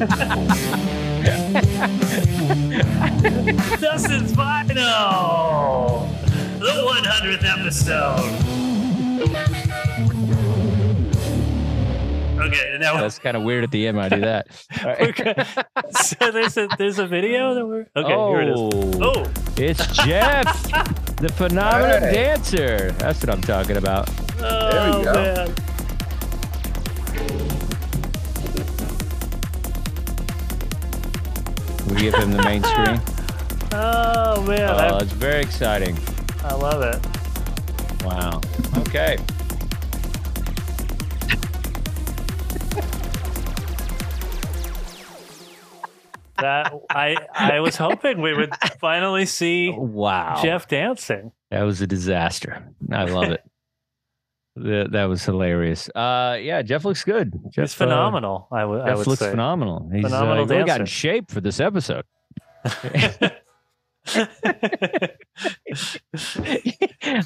Dustin's Vinyl, the 100th episode. Okay, now That's kind of weird at the end. when I do that. All right. so there's a there's a video that we're okay. Here it is. Oh. Oh, It's Jeff, the phenomenal Hey. dancer. That's what I'm talking about. oh we go. man. We give him the main screen. Oh man, Oh, it's very exciting. I love it. Wow. Okay. That I I was hoping we would finally see Wow. Jeff dancing. That was a disaster. I love it. That, that was hilarious. Uh, yeah, Jeff looks good. Jeff, He's phenomenal. I would Uh, I Jeff would looks say. phenomenal. He's Phenomenal uh, really got in shape for this episode.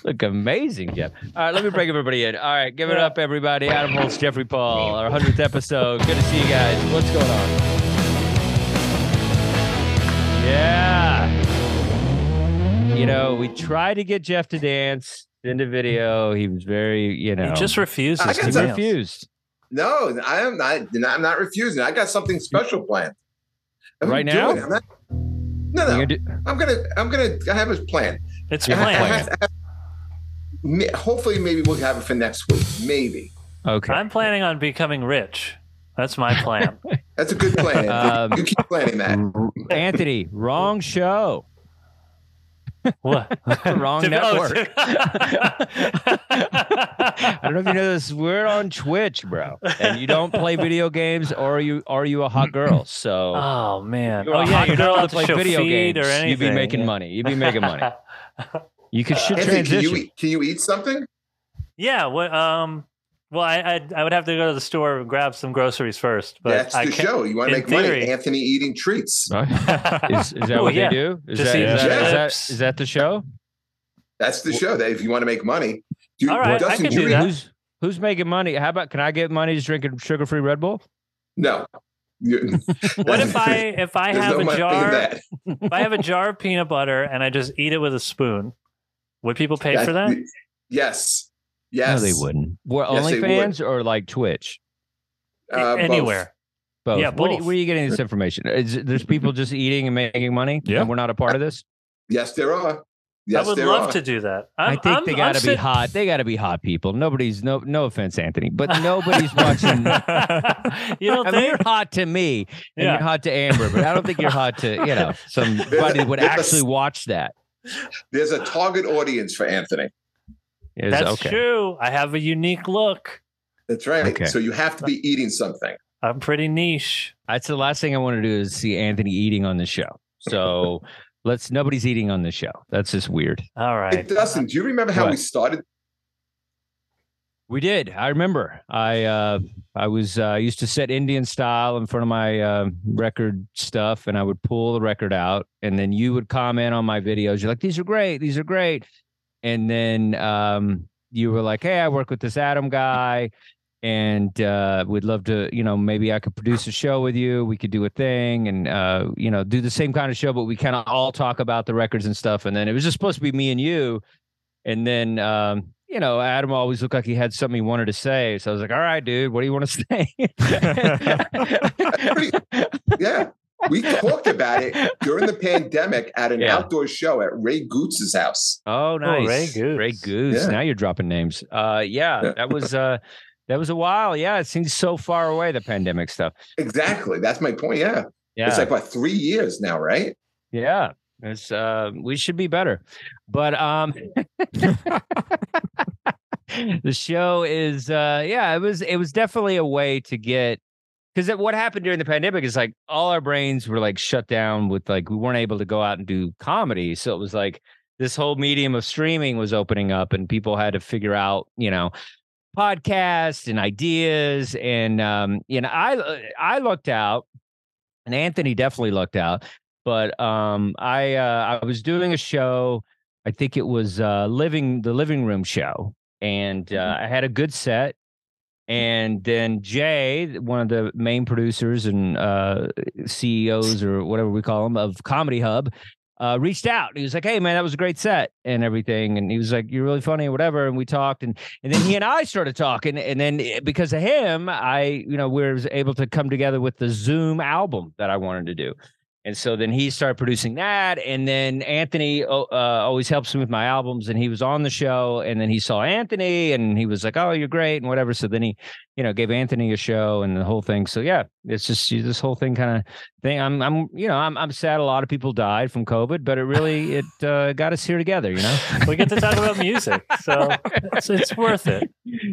Look amazing, Jeff. All right, let me break everybody in. All right, give it up, everybody. Adam Holtz, Jeffrey Paul, our 100th episode. Good to see you guys. What's going on? Yeah. You know, we tried to get Jeff to dance in the video. He was very, you know, he just refuses I got he some- refused. No, I am not. I'm not refusing. I got something special planned. I'm Right now? it. I'm not- no, no. gonna do- I'm gonna. I'm gonna. I have a plan. It's You have a I planned. plan. have to have- may- hopefully, maybe we'll have it for next week. Maybe okay. I'm planning on becoming rich. That's my plan. that's a good plan. Um, you keep planning that. Anthony, wrong show. What? Wrong To- oh, network. I don't know if you know this. We're on Twitch, bro, and you don't play video games, or are you are you a hot girl? So oh man. you're oh a yeah, you're girl not allowed to to play video games. or anything. You'd be making yeah. money. You'd be making money. You could should Anthony, can you transition. Can you eat something? yeah. What? Um. Well, I, I I would have to go to the store and grab some groceries first. But That's I the can't- show. You want to in make money? Anthony eating treats. Oh, right? Is, is that Oh, what yeah. they do? Is Just that, eat is, that, is, that, chips. is that the show? That's the show. That if you want to make money, do, All right, I can do do that. Who's who's making money? How about can I get money just drinking sugar free Red Bull? No. What if I if I have no a jar if I have a jar of peanut butter and I just eat it with a spoon? Would people pay for that? Yes. Yes. No, they wouldn't. Well, Yes, they would. Or like Twitch? Uh. Anywhere. Both. Yeah, Where, do you- both. where are you getting this information? Is there's people just eating and making money? Yeah. And we're not a part of this? Yes, there are. Yes, I would there love are. to do that. i I'm, think I'm- they got to be sit- hot. They got to be hot people. Nobody's no no offense, Anthony, but nobody's watching. you don't I mean, think? you're hot to me and Yeah. you're hot to Amber, but I don't think you're hot to you know somebody that would There's- actually watch that. There's a target audience for Anthony. Is- That's okay. true. I have a unique look. That's right. Okay. So you have to be eating something. I'm pretty niche. That's the last thing I want to do is see Anthony eating on the show. So let's nobody's eating on the show. That's just weird. All right. Hey, right. Dustin, do you remember how What? we started? We did. I remember. I uh, I was uh, used to set Indian style in front of my uh, record stuff, and I would pull the record out, and then you would comment on my videos. You're like, "These are great. These are great," and then um, you were like, "Hey, I work with this Adam guy." And uh, we'd love to, you know, maybe I could produce a show with you. We could do a thing and, uh, you know, do the same kind of show, but we kind of all talk about the records and stuff. And then it was just supposed to be me and you. And then, um, you know, Adam always looked like he had something he wanted to say. So I was like, all right, dude, what do you want to say? Yeah. We talked about it during the pandemic at an Yeah. outdoor show at Ray Gootz's house. oh, nice. Ray Goose. Ray Goose. Yeah. Now you're dropping names. Uh, yeah, Yeah. that was, uh, That was a while. Yeah, it seems so far away. The pandemic stuff. Exactly. That's my point. Yeah. Yeah, It's like what three years now, right? yeah. It's uh, we should be better, but um, the show is uh, yeah. It was it was definitely a way to get because what happened during the pandemic is like all our brains were like shut down with like we weren't able to go out and do comedy, so it was like this whole medium of streaming was opening up and people had to figure out you know podcasts and ideas. And um you know i i looked out and anthony definitely looked out. But um i uh i was doing a show i think it was uh living the living room show. And uh, i had a good set and then jay one of the main producers and uh ceos or whatever we call them of comedy hub uh, reached out. He was like, "Hey, man, that was a great set and everything." And he was like, "You're really funny, or whatever." And we talked, and and then he and I started talking, and then eh, because of him, I, you know, we was able to come together with the Zoom album that I wanted to do. And so then he started producing that, and then Anthony uh, always helps me with my albums, and he was on the show, and then he saw Anthony, and he was like, "Oh, you're great," and whatever. So then he, you know, gave Anthony a show and the whole thing. So yeah, it's just this whole thing kind of thing. I'm, I'm, you know, I'm, I'm sad a lot of people died from COVID, but it really it uh, got us here together. You know, we get to talk about music, so it's, it's worth it.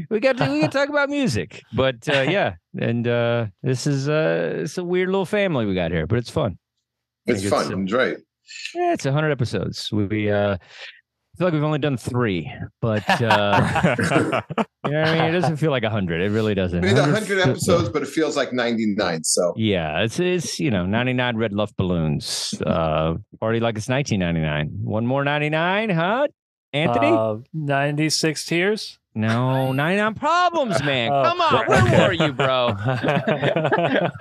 we got to we got to talk about music, but uh, yeah, and uh, this is uh, it's a weird little family we got here, but it's fun. It's think it's, fun. It's right. Yeah, it's hundred episodes. We uh, feel like we've only done three, but uh, you know what I mean. It doesn't feel like hundred. It really doesn't. We did 100 episodes, but it feels like 99. So Yeah, it's it's you know ninety nine red love balloons. Uh, party like it's nineteen ninety nine. One more ninety nine, huh? Anthony? Uh, 96 tears. No, ninety nine problems, man. Oh, Come on, right, where okay. were you, bro?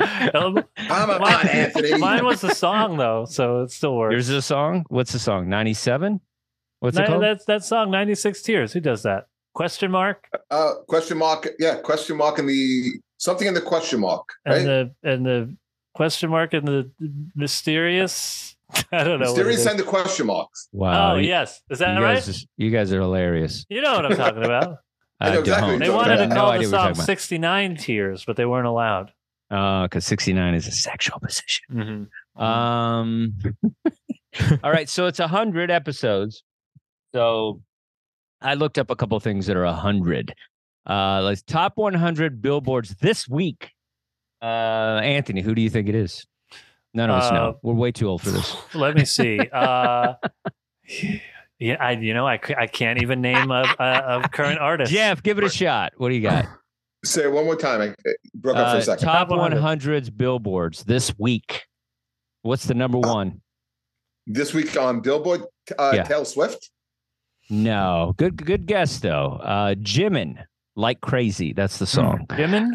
I'm Mine- on Anthony. Mine was the song though, so it still works. Here's a song. What's the song? Ninety seven. What's it called? That's that song, 96 Tears. Who does that? Question mark? Uh, question mark. Yeah, question mark in the something in the question mark. And Right. the and the question mark and the mysterious. I don't know. what it Mysterious and the question marks. Wow. oh you- yes, is that you right? guys, you guys are hilarious. You know what I'm talking about. I know exactly don't. They wanted to about. call no the idea song 69 Tears, but they weren't allowed. Uh, because sixty nine is a sexual position. Mm-hmm. Um. all right, so it's a hundred episodes. So I looked up a couple things that are a hundred. Uh, let's top one hundred billboards this week. Uh, Anthony, who do you think it is? None of us Uh, know. We're way too old for this. Let me see. Uh, yeah, I you know I, c- I can't even name a, a, a current artist. Jeff, give it a shot. What do you got? Say it one more time. I I broke up for Uh, a second. top Top 100. 100s billboards this week. What's the number one? this week on Billboard, uh, Yeah. Taylor Swift. No, good good guess though. Uh, Jimin, like crazy. That's the song. Jimin.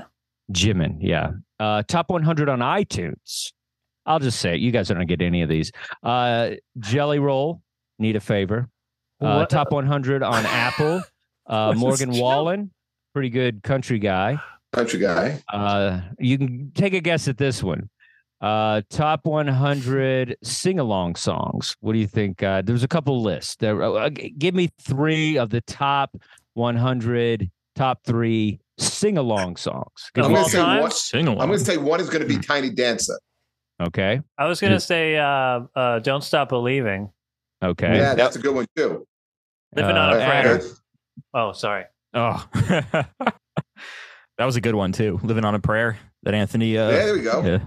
Jimin, yeah. Uh, top 100 on iTunes. I'll just say it. You guys aren't gonna get any of these. Uh, Jelly Roll, need a favor. Uh, top 100 on Apple. Uh, Morgan Wallen, pretty good country guy. Country guy. Uh, you can take a guess at this one. Uh, top 100 sing along songs. What do you think? Uh, there's a couple lists. There, uh, give me three of the top 100, top three sing along songs. Give I'm gonna say time? one. Sing I'm gonna say one is gonna be Tiny Dancer. Okay. I was gonna say uh, uh, "Don't Stop Believing." Okay. Yeah, that's a good one too. Living on Uh, a prayer. Oh, sorry. Oh, that was a good one too. Living on a prayer that Anthony. Uh, there we go. yeah.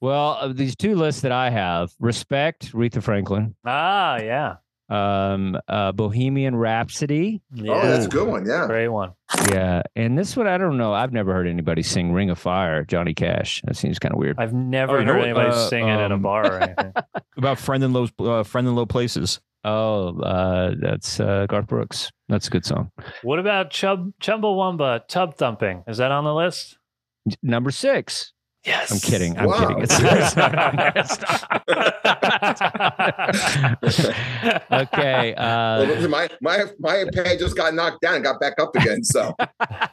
Well, these two lists that I have, Respect, Aretha Franklin, Ah, yeah. Um, uh, Bohemian Rhapsody. Yeah. Oh, that's a good one. Yeah. Great one. Yeah. And this one, I don't know. I've never heard anybody sing Ring of Fire, Johnny Cash. That seems kind of weird. I've never Oh, heard what, anybody uh, sing it at a um, bar or anything. About friend in low, uh, friend in low places. Oh, uh, that's uh, Garth Brooks. That's a good song. what about Chub Chumbawamba Tub Thumping? Is that on the list? Number six. Yes. I'm kidding. I'm Wow. kidding. It's, it's not on there. Stop. okay. Uh, listen, my my my pad just got knocked down and got back up again. So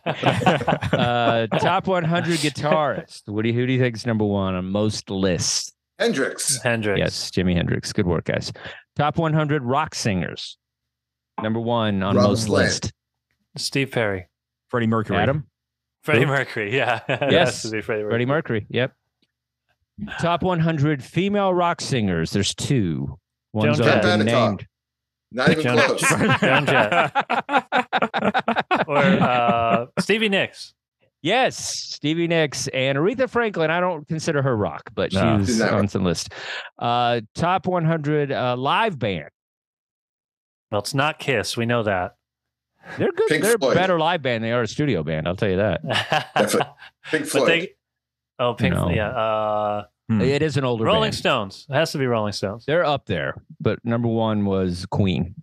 uh, top 100 guitarist. What do you, who do you think is number one on most lists? Hendrix. Hendrix. Yes, Jimi Hendrix. Good work, guys. Top 100 rock singers. Number one on Robert most Plant. list. Steve Perry. Freddie Mercury. Adam. Freddie Mercury. Yeah. It has Yes, to be Freddie Mercury. Freddie Mercury. Yep. Top 100 female rock singers. There's two. One's Joan already Jett. named. Not even Joan- close. Joan Jett. or uh, Stevie Nicks. Yes, Stevie Nicks and Aretha Franklin. I don't consider her rock, but No. She's not on rock. some list. Uh, top 100 uh, live band. Well, it's not Kiss. We know that. They're good. Pink They're a better live band than they are a studio band. I'll tell you that. Definitely. Pink Floyd. they. Oh, Pink. No. Yeah. Uh, Hmm. It is an older Rolling band. Stones. It has to be Rolling Stones. They're up there, but number one was Queen.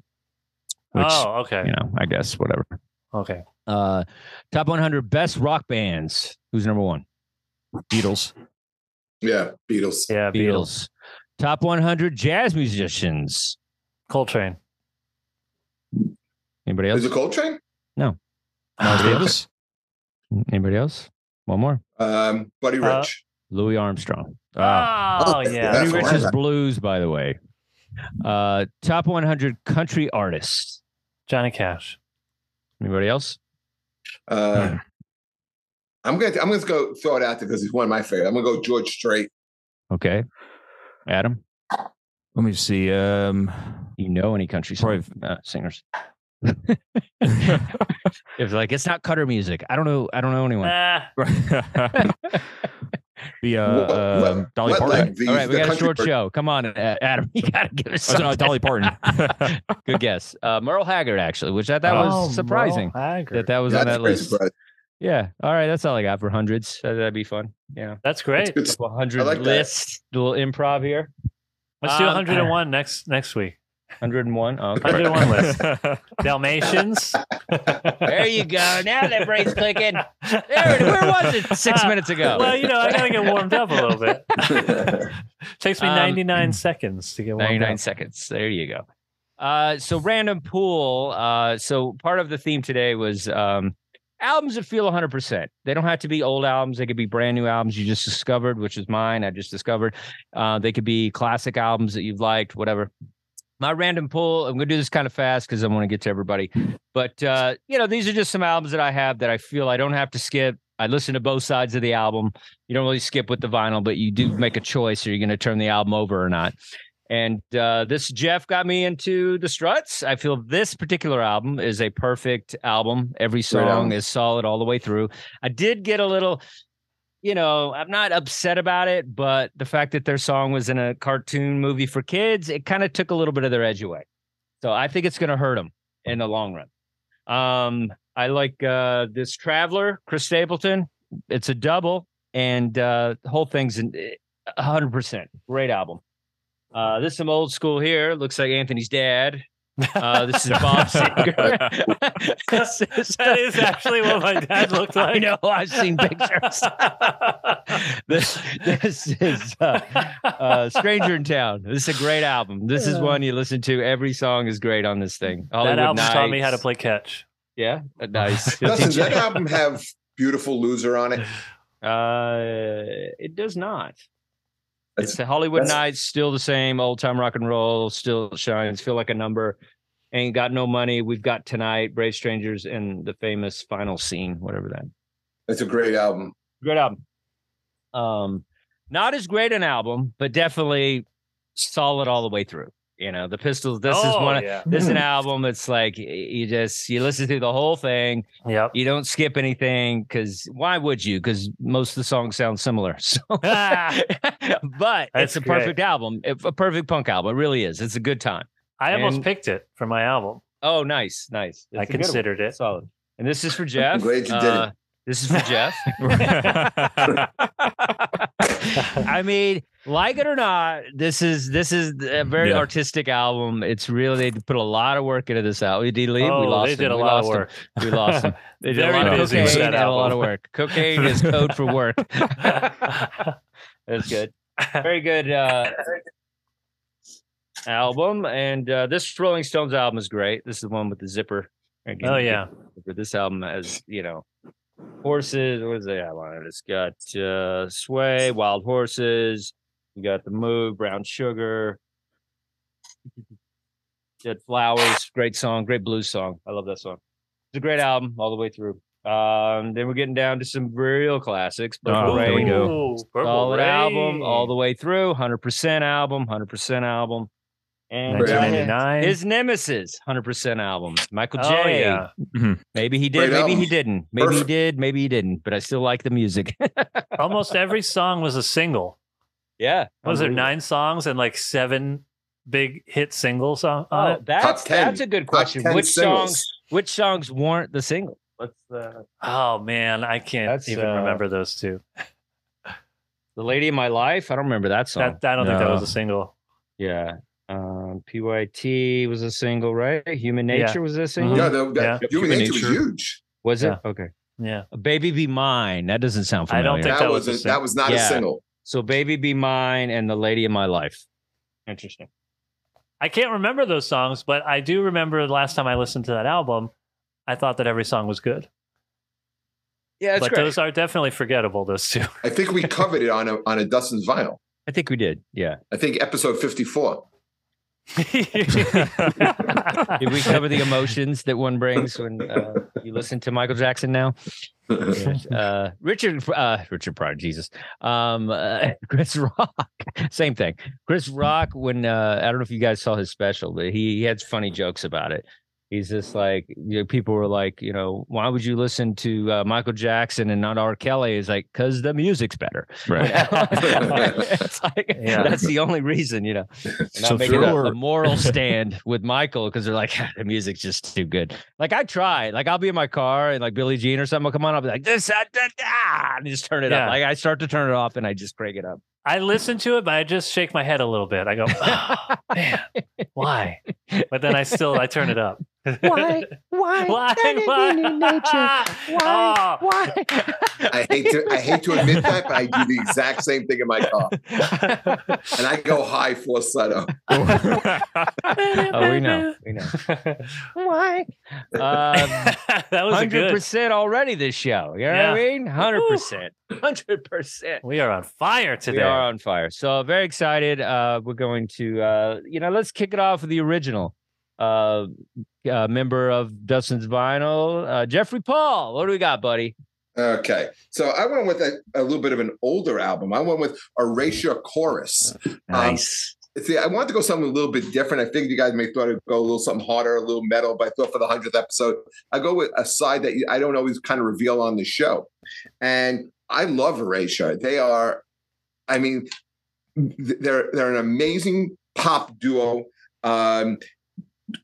Which, oh, okay. you know, I guess whatever. Okay. Uh, top 100 best rock bands. Who's number one? Beatles. yeah, Beatles. Yeah. Beatles. Top 100 jazz musicians. Coltrane. Anybody else? Is it Coltrane? Miles okay. Davis. Anybody else? One more. Um, Buddy Uh, Rich. Louis Armstrong. Ah. Oh, yeah. Buddy one. Rich's Blues, by the way. Uh, top 100 country artists. Johnny Cash. Anybody else? Uh, I'm gonna I'm gonna go throw it out there because he's one of my favorite. I'm gonna go George Strait. Okay. Adam, Let me see. Um, you know any country song, uh, singers? If like it's not cutter music, I don't know. I don't know anyone. The uh, What- what- um, Dolly what, Parton. like, the- All right, we got a short per- show. Come on, uh, Adam. You got to give us Oh, no, something. Dolly Parton. Good guess. Uh, Merle Haggard, actually, which I thought oh, was surprising that that was Yeah, on that list. surprising. Yeah. All right. That's all I got for hundreds. That- That'd be fun. Yeah. That's great. It's good. Couple hundred I like that. list, little improv here. Let's do Um, 101 next next week. 101. Oh, okay. 101 list. Dalmatians. There you go. Now that brain's clicking. There, it- where was it six minutes ago? Well, you know, I gotta get warmed up a little bit. Takes me Um, 99 seconds to get warmed 99 up. seconds. There you go. Uh, so random pool. Uh, so part of the theme today was um, albums that feel 100%. They don't have to be old albums. They could be brand new albums you just discovered, which is mine. I just discovered. Uh, they could be classic albums that you've liked, whatever. My random pull, I'm going to do this kind of fast because I want to get to everybody. But, uh, you know, these are just some albums that I have that I feel I don't have to skip. I listen to both sides of the album. You don't really skip with the vinyl, but you do make a choice. Are you going to turn the album over or not? And uh, this Jeff got me into the Struts. I feel this particular album is a perfect album. Every song album. is solid all the way through. I did get a little, you know, I'm not upset about it, but the fact that their song was in a cartoon movie for kids, it kind of took a little bit of their edge away. So I think it's going to hurt them in the long run. Um, I like uh, this Traveler, Chris Stapleton. It's a double, and uh, the whole thing's in hundred percent great album. Uh, this is some old school here. Looks like Anthony's dad. Uh, this is Bob Seger. This is- that is actually what my dad looked like. I know. I've seen pictures. this, this is uh, uh, Stranger in Town. This is a great album. This is one you listen to. Every song is great on this thing. that Hollywood album taught me how to play catch. Yeah, uh, nice. Doesn't that album have "Beautiful Loser" on it? Uh, it does not. That's- It's the Hollywood Nights, still the same old time rock and roll, still shines, feel like a number. Ain't got no money. We've got tonight, Brave Strangers, and the famous final scene, whatever that. It's a great album. Great album. Um, not as great an album, but definitely solid all the way through. You know, the Pistols. This is oh, one. Of, Yeah. this is an album. It's like you just you listen to the whole thing. Yep. You don't skip anything because why would you? Because most of the songs sound similar. So, Ah, but That's it's a great. perfect album, It- a perfect punk album. It really is. It's a good time. I almost picked it for my album. Oh, nice, nice. I It's a good one. considered it. solid. And this is for Jeff. glad you did it. This is for Jeff. I mean, like it or not, this is this is a very Yeah. artistic album. It's really they put a lot of work into this album. Did he leave? oh, we lost they him. did a we lot of lost him. work. We lost him. They did Very a lot busy with cocaine and a lot of work. Cocaine is code for work. That's good. Very good uh, album. And uh, this Rolling Stones album is great. This is the one with the zipper. Again, oh yeah. This album has, you know, horses. What is the outline? it? It's got uh, Sway, Wild Horses. You got the Move, Brown Sugar. Dead Flowers. Great song. Great blues song. I love that song. It's a great album all the way through. Um, then we're getting down to some real classics. Purple Oh, there we go. Ooh, Purple solid album all the way through. Hundred percent album. Hundred percent album. And uh, 1999. his nemesis, hundred percent album. Michael oh, J. yeah. Maybe he did. Great maybe he didn't. Maybe Perfect. he did. Maybe he didn't. But I still like the music. Almost every song was a single. yeah. Was there nine songs and like seven big hit singles on, on Oh, it? that's that's a good question. Which singles. songs? Which songs weren't the single? What's the Oh man, I can't That's, even uh, remember those two. the lady in my life? I don't remember that song. That I don't think that was a single. yeah. PYT was a single, right? Human Yeah. Nature was a mm-hmm. single. Yeah, that Yeah. Human Human Nature was Nature. huge. Was it? Yeah. Okay. Yeah. Baby Be Mine. That doesn't sound familiar. I don't think That, that was was a a, that was not Yeah. a single. so. Baby Be Mine and The Lady in My Life. Interesting. I can't remember those songs, but I do remember the last time I listened to that album, I thought that every song was good. Yeah, but those are definitely forgettable, those two. I think we covered it on a on a Dustin's vinyl. I think we did. Yeah. I think episode fifty four. Did we cover the emotions that one brings when uh, you listen to Michael Jackson now? Uh, Richard, uh, Richard Pryor, Jesus, um, uh, Chris Rock, same thing. Chris Rock, when uh, I don't know if you guys saw his special, but he, he had funny jokes about it. He's just like, you know, people were like, you know, why would you listen to uh, Michael Jackson and not R. Kelly? is like, because the music's better. Right. it's like, Yeah. that's the only reason, you know. And So I'm making a, a moral stand with Michael because they're like, the music's just too good. Like I try, like I'll be in my car and like Billie Jean or something will come on, I'll be like this, that, that, ah, and just turn it Yeah. up. Like I start to turn it off and I just crank it up. I listen to it, but I just shake my head a little bit. I go, oh, man, why? But then I still I turn it up. Why? Why? Why? That is Why? in your nature. Why? Oh. Why? I hate to I hate to admit that, but I do the exact same thing in my car, and I go high falsetto. Oh, we know. We know. Why? Um, that was a Hundred good. percent already this show. You know Yeah. what I mean? Hundred percent. Hundred percent. We are on fire today. We are on fire. So very excited. Uh, we're going to, uh, you know, let's kick it off with the original uh, uh, member of Dustin's Vinyl, uh, Jeffrey Paul. What do we got, buddy? Okay, so I went with a, a little bit of an older album. I went with Erasure Chorus. Nice. See, I wanted to go something a little bit different. I figured you guys may thought it'd go a little something harder, a little metal, but I thought for the hundredth episode, I go with a side that I don't always kind of reveal on the show. And I love Erasure. They are, I mean, they're they're an amazing pop duo. Um,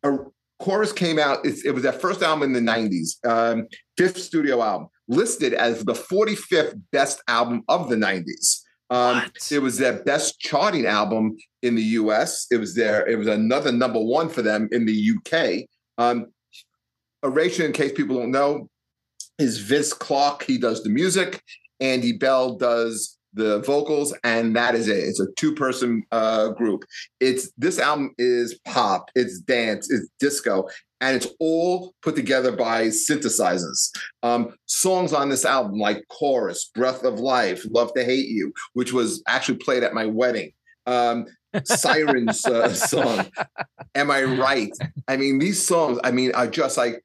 a chorus came out. It's, it was their first album in the '90s, um, fifth studio album, listed as the 45th best album of the '90s. Um, it was their best charting album in the U.S. It was their. It was another number one for them in the U.K. Um, Erasure, in case people don't know, is Vince Clarke. He does the music. Andy Bell does the vocals, and that is it. It's a two-person uh, group. It's this album is pop, it's dance, it's disco, and it's all put together by synthesizers. Um, songs on this album like "Chorus," "Breath of Life," "Love to Hate You," which was actually played at my wedding. Um, Sirens uh, song. Am I right? I mean, these songs. I mean, are just like,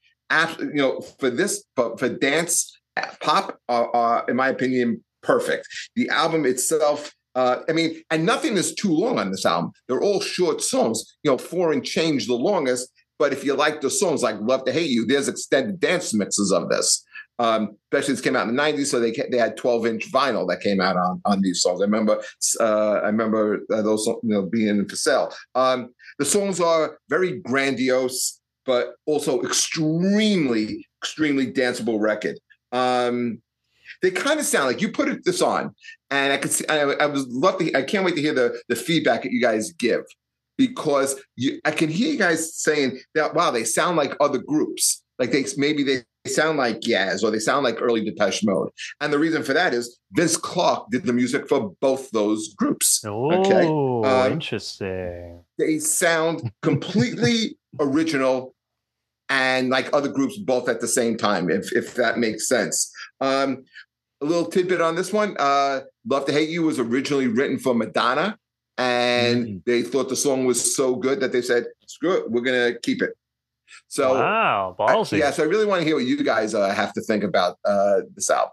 you know, for this, but for dance, pop are, are, in my opinion, perfect. The album itself. Uh, I mean, and nothing is too long on this album. They're all short songs, you know, four and change the longest. But if you like the songs like "Love to Hate You," there's extended dance mixes of this. Um, especially this came out in the '90s, so they they had 12 inch vinyl that came out on on these songs. I remember uh, I remember uh, those you know being for sale. Um, the songs are very grandiose, but also extremely extremely danceable record. Um, they kind of sound like you put this on, and I could see. I, I was to. I can't wait to hear the the feedback that you guys give because you, I can hear you guys saying that. Wow, they sound like other groups. Like they maybe they sound like Yaz or they sound like early Depeche Mode. And the reason for that is Vince Clarke did the music for both those groups. Okay. Oh, Um, interesting. They sound completely original and like other groups both at the same time, if if that makes sense. Um, a little tidbit on this one. Uh, Love to Hate You was originally written for Madonna, and Mhm. they thought the song was so good that they said, screw it, we're gonna keep it. So wow, I- ballsy. yeah, so I really want to hear what you guys uh, have to think about uh, this album.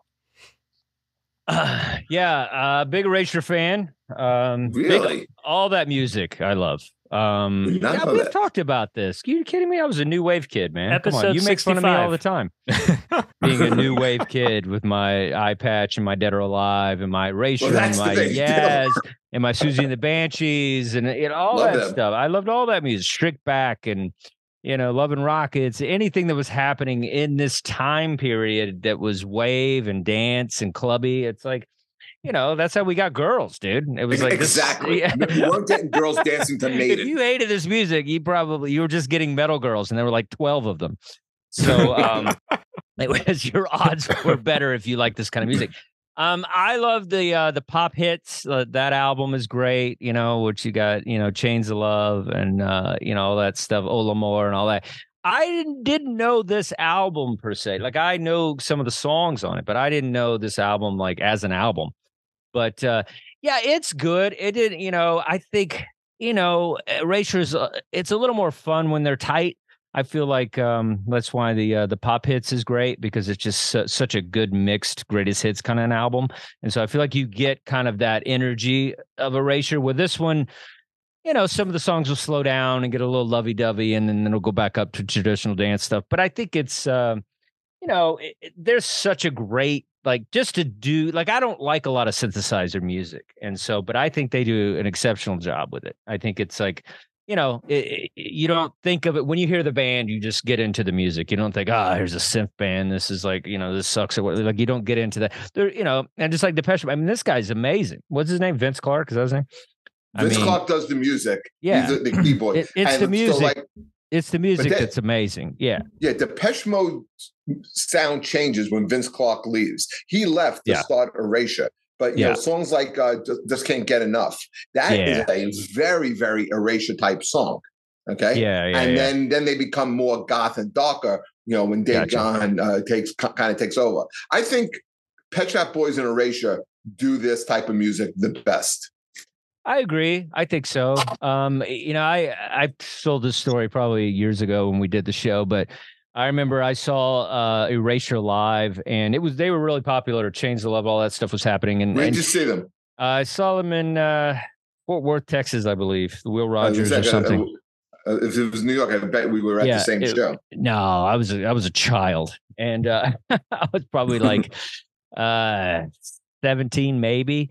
Uh, yeah, uh, big Erasure fan. Um, big- Really? all that music I love. Um, Did yeah, know we've that. talked about this. You kidding me? I was a new wave kid, man. Come on, Episode you make fun of me all 65. the time. Being a new wave kid with my eye patch and my Dead or Alive and my Erasure and my. Yes and my Siouxsie and the Banshees and you know, all Love that them. stuff. I loved all that music. Strict Back and you know, Love and Rockets, anything that was happening in this time period that was wave and dance and clubby. It's like, you know, that's how we got girls, dude. It was like this- exactly. yeah. You weren't getting girls dancing to if you hated this music, you probably you were just getting metal girls, and there were like twelve of them. So um, it was your odds were better if you like this kind of music. Um, I love the uh, the pop hits. Uh, that album is great. You know, which you got, you know, Chains of Love and uh, you know all that stuff, Ola Moore and all that. I didn't didn't know this album per se. Like I know some of the songs on it, but I didn't know this album like as an album. But uh, yeah, it's good. It did, you know, I think, you know, Erasure's uh, it's a little more fun when they're tight. I feel like um, that's why the uh, the pop hits is great because it's just su- such a good mixed greatest hits kind of an album, and so I feel like you get kind of that energy of Erasure. With this one, you know, some of the songs will slow down and get a little lovey dovey, and then it'll go back up to traditional dance stuff. But I think it's, uh, you know, it, it- there's such a great like just to do like I don't like a lot of synthesizer music, and so but I think they do an exceptional job with it. I think it's like you know, it, it- you don't think of it when you hear the band, you just get into the music. You don't think, ah, here's a synth band. This is like, you know, this sucks or what. Like, you don't get into that. There, you know, and just like Depeche. I mean, this guy's amazing. What's his name? Vince Clarke. Is that his name? I Vince mean, Clarke does the music. Yeah. He's the, the keyboard. It- it's And the so, music. like, It's the music that- that's amazing. Yeah, yeah, Depeche Mode sound changes when Vince Clarke leaves. He left to Yeah. start Erasure. But you Yeah. know, songs like uh, just, just can't get enough. That is Yeah. a very, very Erasure type song. Okay. yeah, yeah. and then then they become more goth and darker. You know, when Dave Gotcha. Gahan uh, takes kind of takes over. I think Pet Shop Boys and Erasure do this type of music the best. I agree. I think so. Um, you know, I I told this story probably years ago when we did the show, but I remember I saw uh Erasure live, and it was they were really popular. Chains the Love, all that stuff was happening, and, Where did you see them? I saw them in uh, Fort Worth, Texas, I believe, the Will Uh, Rogers or like a- something. uh, if it was New York, I bet we were at Yeah, the same it- show. No, I was a, I was a child, and uh, I was probably like uh, seventeen, maybe.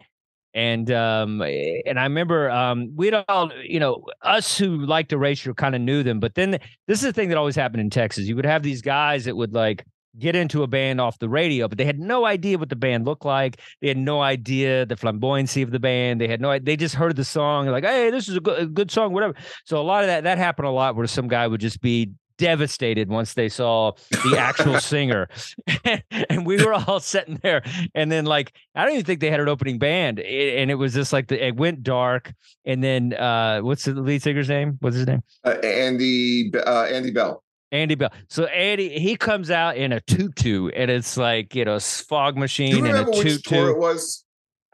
And um, eh, and I remember um, we'd all, you know, us who liked Erasure kind of knew them. But then this is the thing that always happened in Texas. You would have these guys that would like get into a band off the radio, but they had no idea what the band looked like. They had no idea the flamboyancy of the band. They had no, they just heard the song like, hey, this is a good, a good song, whatever. So a lot of that that happened a lot where some guy would just be devastated once they saw the actual singer. And we were all sitting there and then like i don't even think they had an opening band. A- and it was just like the, it went dark and then uh what's the lead singer's name? What's his name? Uh, Andy uh, Andy Bell. andy bell. So andy he comes out in a tutu and it's like you know fog Do machine you and a remember which tour tutu it was?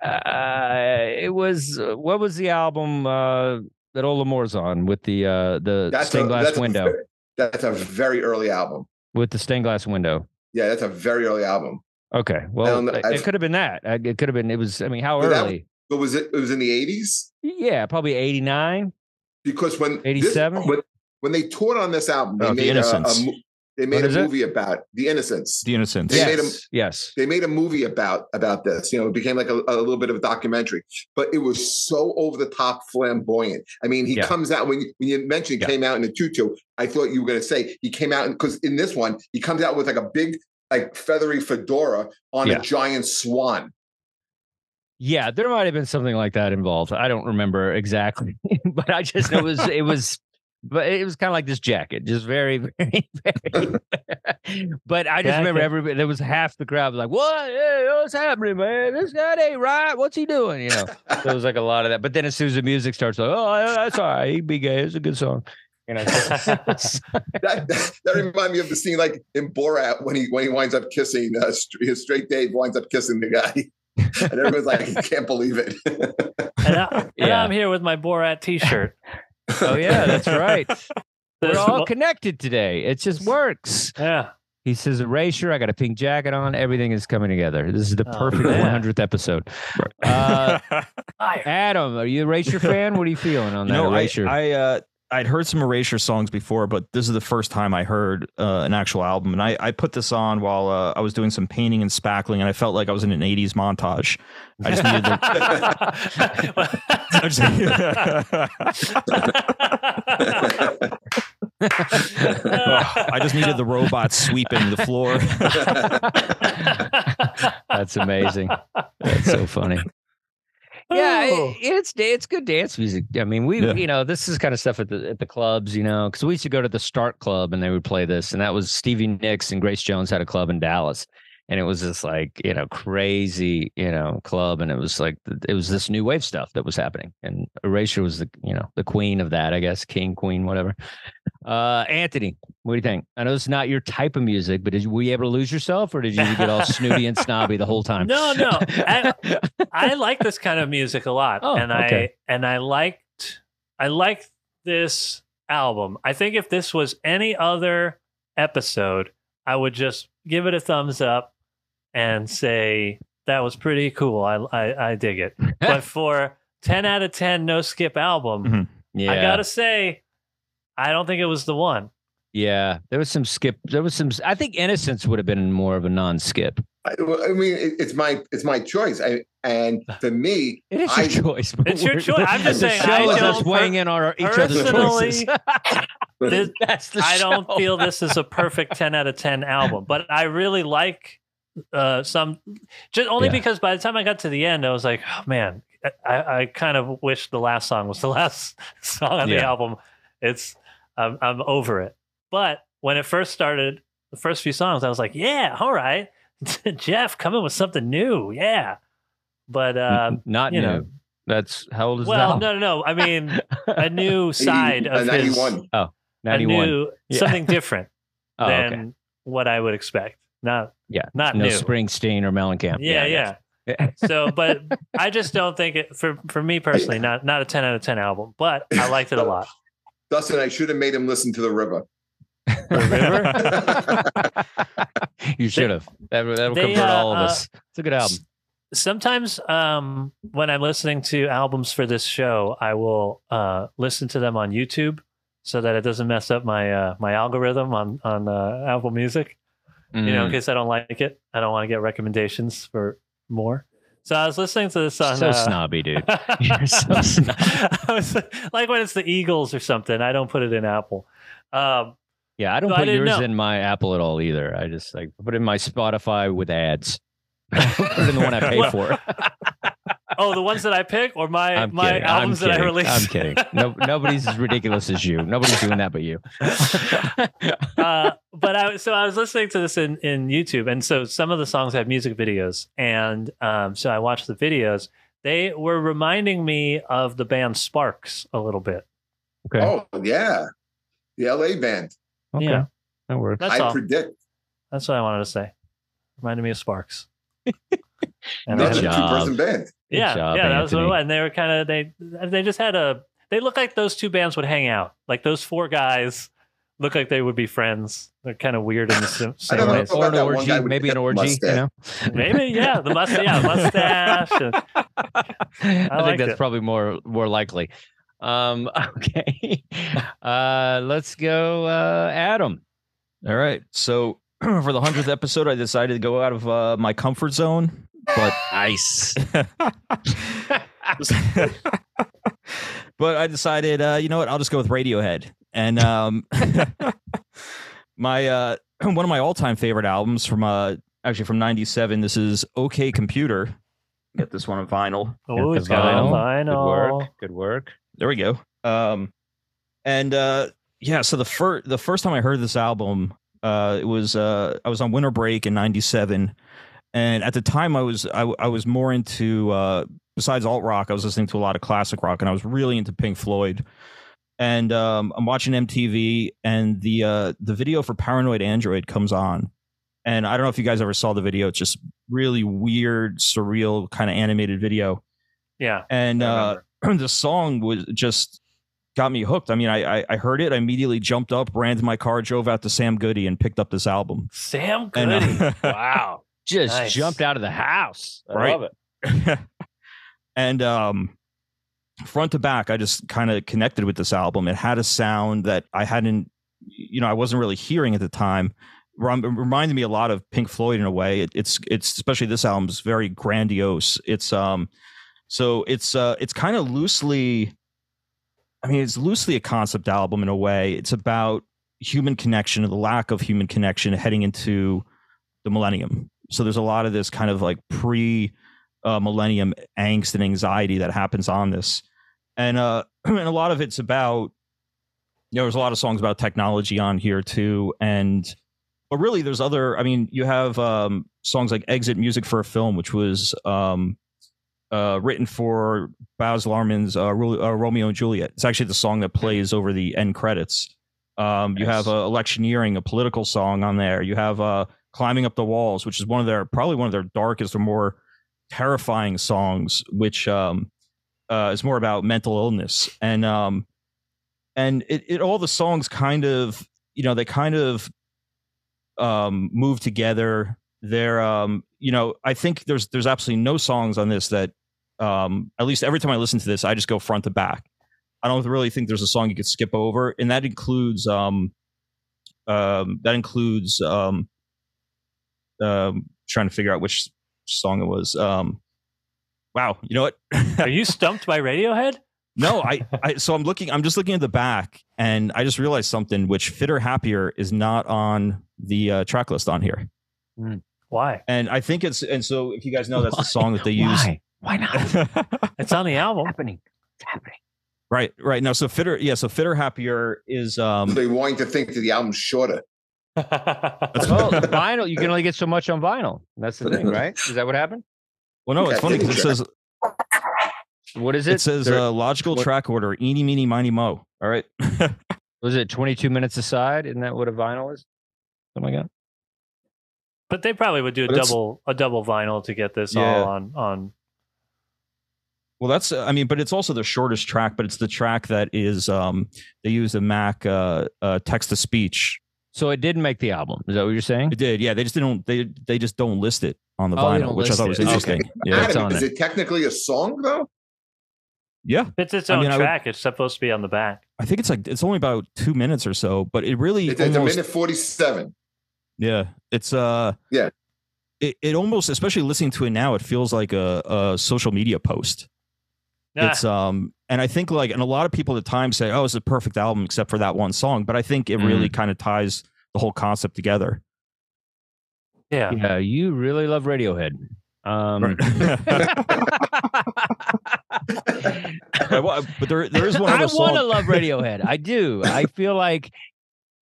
uh it was uh, what was the album uh that Ola Moore's on with the uh the stained glass window that's a very early album. with the stained glass window Yeah, that's a very early album. Okay. Well, it, it could have been that. It could have been. It was. I mean, how But that- early? But was it? It was in the eighties yeah, probably eighty nine. because when 87? when, when they toured on this album, they Oh, The made a, a mo- they made What a is it? movie about the Innocents. The Innocents. They Yes. made 'em- yes. they made a movie about about this. You know, it became like a, a little bit of a documentary, but it was so over the top, flamboyant. I mean, he Yeah. comes out when you, when you mentioned Yeah. came out in a tutu. I thought you were going to say he came out because in this one he comes out with like a big like feathery fedora on Yeah. a giant swan. Yeah, there might have been something like that involved. I don't remember exactly, but I just know it was. It was. But it was kind of like this jacket, just very, very, very. but I just remember everybody. There was half the crowd was like, "What? Hey, what's happening, man? This guy ain't right. What's he doing?" You know. so it was like a lot of that. But then as soon as the music starts, like, "Oh, that's all right. He be gay. It's a good song." You know. so- that, that reminded me of the scene like in Borat when he when he winds up kissing uh, his straight Dave winds up kissing the guy, and everyone's like, he can't believe it. And, I, and Yeah. I'm here with my Borat T-shirt. Oh yeah, that's right. We're all connected today. It just works. yeah. He says erasure. I got a pink jacket on. Everything is coming together. This is the Oh, perfect man. 100th episode. Uh, Adam, are you an erasure fan? What are you feeling on You that know, I. I uh, I'd heard some Erasure songs before, but this is the first time I heard uh, an actual album, and I, I put this on while uh, I was doing some painting and spackling, and I felt like I was in an '80s montage. I just needed the. I just needed the robots sweeping the floor. That's amazing. That's so funny. Yeah, Oh. it, it's it's good dance music. I mean, we Yeah. you know this is kind of stuff at the at the clubs, you know, because we used to go to the Starck Club and they would play this, and that was Stevie Nicks and Grace Jones had a club in Dallas, and it was this like you know crazy you know club, and it was like it was this new wave stuff that was happening, and Erasure was the you know the queen of that, I guess, king, queen, whatever. Uh, Anthony, what do you think? I know it's not your type of music, but did you, were you able to lose yourself, or did you get all snooty and snobby the whole time? No, no. I, I like this kind of music a lot, Oh, and okay. I and I liked I liked this album. I think if this was any other episode, I would just give it a thumbs up and say that was pretty cool. I I, I dig it. but for ten out of ten no skip album, Mhm. yeah, I gotta say, I don't think it was the one. Yeah, there was some skip. There was some. I think Innocents would have been more of a non-skip. I, I mean, it, it's my it's my choice. I, and for me, It is I- your choice. It's your choice. I'm just the saying, show I is us don't weighing in on our, each other's choices. This- That's the I don't feel this is a perfect 10 out of 10 album, but I really like uh, some, just only Yeah. because by the time I got to the end, I was like, oh man, I, I kind of wish the last song was the last song on the album. It's, I'm, I'm over it. But when it first started, the first few songs, I was like, yeah, all right. Jeff coming with something new. Yeah. But, um, Not you new. know, That's how old is well, that? no, no, no. I mean, a new side uh, of his, 91. a new, Yeah. something different oh, than okay. what I would expect. Not Yeah. not No new. Springsteen or Mellencamp. yeah, I yeah. So, but I just don't think it for for me personally, not not a ten out of ten album, but I liked it a lot. Dustin, I should have made him listen to the river. you should have. That, that'll they, convert uh, all of uh, us. It's a good album. Sometimes, um, when I'm listening to albums for this show, I will uh, listen to them on YouTube so that it doesn't mess up my uh, my algorithm on on uh, Apple Music. You know, in Mm. case I don't like it, I don't want to get recommendations for more. So I was listening to this on so uh, snobby, dude. You're so snob. I was like when it's the Eagles or something, I don't put it in Apple. Um, Yeah, I don't So I put didn't yours know. in my Apple at all either. I just like put it in my Spotify with ads. I don't put it in the one I pay Well, for. Oh, the ones that I pick or my I'm my kidding. albums I'm that I kidding. release. I'm kidding. No, nobody's as ridiculous as you. Nobody's doing that but you. uh, but I so I was listening to this in in YouTube, and so some of the songs have music videos, and um, so I watched the videos. They were reminding me of the band Sparks a little bit. okay. Oh yeah, the LA band. okay. yeah. That works. That's I all. predict. That's what I wanted to say. Reminded me of Sparks. And That's I- a job. two-person band. Good yeah, job, yeah, that was what it was. And they were kind of they they just had a they look like those two bands would hang out. Like those four guys look like they would be friends. They're kind of weird in the sim- I same don't know ways. Or an orgy, maybe an the orgy. You know, Maybe, yeah, the mustache, yeah, mustache. and- I, think that's it. probably more more likely. Um, okay, uh, let's go, uh, Adam. All right. So for the hundredth episode, I decided to go out of uh, my comfort zone, but Nice. but I decided, uh, you know what? I'll just go with Radiohead. And um, my uh, one of my all-time favorite albums from uh, actually from '97. This is OK Computer. Get this one on vinyl. Oh, he's got it Good work. Good work. There we go. Um, and uh, yeah, so the first the first time I heard this album, uh, it was uh, I was on winter break in '97, and at the time I was I, I was more into uh, besides alt rock, I was listening to a lot of classic rock, and I was really into Pink Floyd. And um, I'm watching MTV, and the uh, the video for Paranoid Android comes on, and I don't know if you guys ever saw the video. It's just really weird, surreal, kind of animated video Yeah, and uh, the song was just got me hooked. I mean, I, I I heard it, I immediately jumped up, ran to my car, drove out to Sam Goody, and picked up this album. Sam And, uh, Goody. Wow. Just Nice. jumped out of the house. I Right. love it. and um front to back i just kind of connected with this album it had a sound that i hadn't you know i wasn't really hearing at the time it reminded me a lot of pink floyd in a way it, it's it's especially this album's very grandiose it's um so it's uh it's kind of loosely i mean it's loosely a concept album in a way it's about human connection and the lack of human connection heading into the millennium so there's a lot of this kind of like pre uh, millennium angst and anxiety that happens on this. And uh and a lot of it's about you know there's a lot of songs about technology on here too. And but really there's other i mean you have um songs like exit music for a film which was um uh written for baz luhrmann's uh, uh, romeo and juliet. It's actually the song that plays over the end credits. Um you have uh, electioneering a political song on there. You have uh climbing up the walls which is one of their probably one of their darkest or more terrifying songs, which um, uh, is more about mental illness, and um, and it, it all the songs kind of you know they kind of um, move together. They're um, you know I think there's there's absolutely no songs on this that um, at least every time I listen to this I just go front to back. I don't really think there's a song you could skip over, and that includes um, um, that includes um, um, trying to figure out which song it was. Um, wow, you know what? Are you stumped by Radiohead? no, I, I. So I'm looking. I'm just looking at the back, and I just realized something. Which Fitter Happier is not on the uh, track list on here, Why? and I think it's. And so if you guys know, that's the song that they use. Why? Why not? It's on the album. happening. It's happening. right, right. Now, so Fitter. Yeah, so Fitter Happier is. um they wanting to think that the album's shorter. Well, vinyl, you can only get so much on vinyl. That's the thing, right? Is that what happened? Well, no, it's funny because it says What is it? it says There- uh, logical what- track order. Eeny, meeny, miny, mo. All right. was it 22 minutes aside? Isn't that what a vinyl is? Something like that. but they probably would do a But double a double vinyl to get this Yeah. all on on. Well, that's I mean, but it's also the shortest track, but it's the track that is um they use the Mac uh, uh text to speech. So it didn't make the album. Is that what you're saying? It did, yeah. They just didn't they they just don't list it on the Oh, vinyl, which I thought was it. interesting. Okay. Yeah, it's on is it. it technically a song though? yeah. It's its I own mean, I would- track. It's supposed to be on the back. I think it's like it's only about two minutes or so, but it really It's, it's a minute forty-seven. yeah. It's uh Yeah. It, it almost, especially listening to it now, it feels like a, a social media post. Nah, It's um, and I think like, and a lot of people at the time say, "Oh, it's a perfect album except for that one song," but I think it really kind of ties the whole concept together. yeah. Yeah, you really love Radiohead. Um, Right, but there, there is one I want to song. love Radiohead. I do. I feel like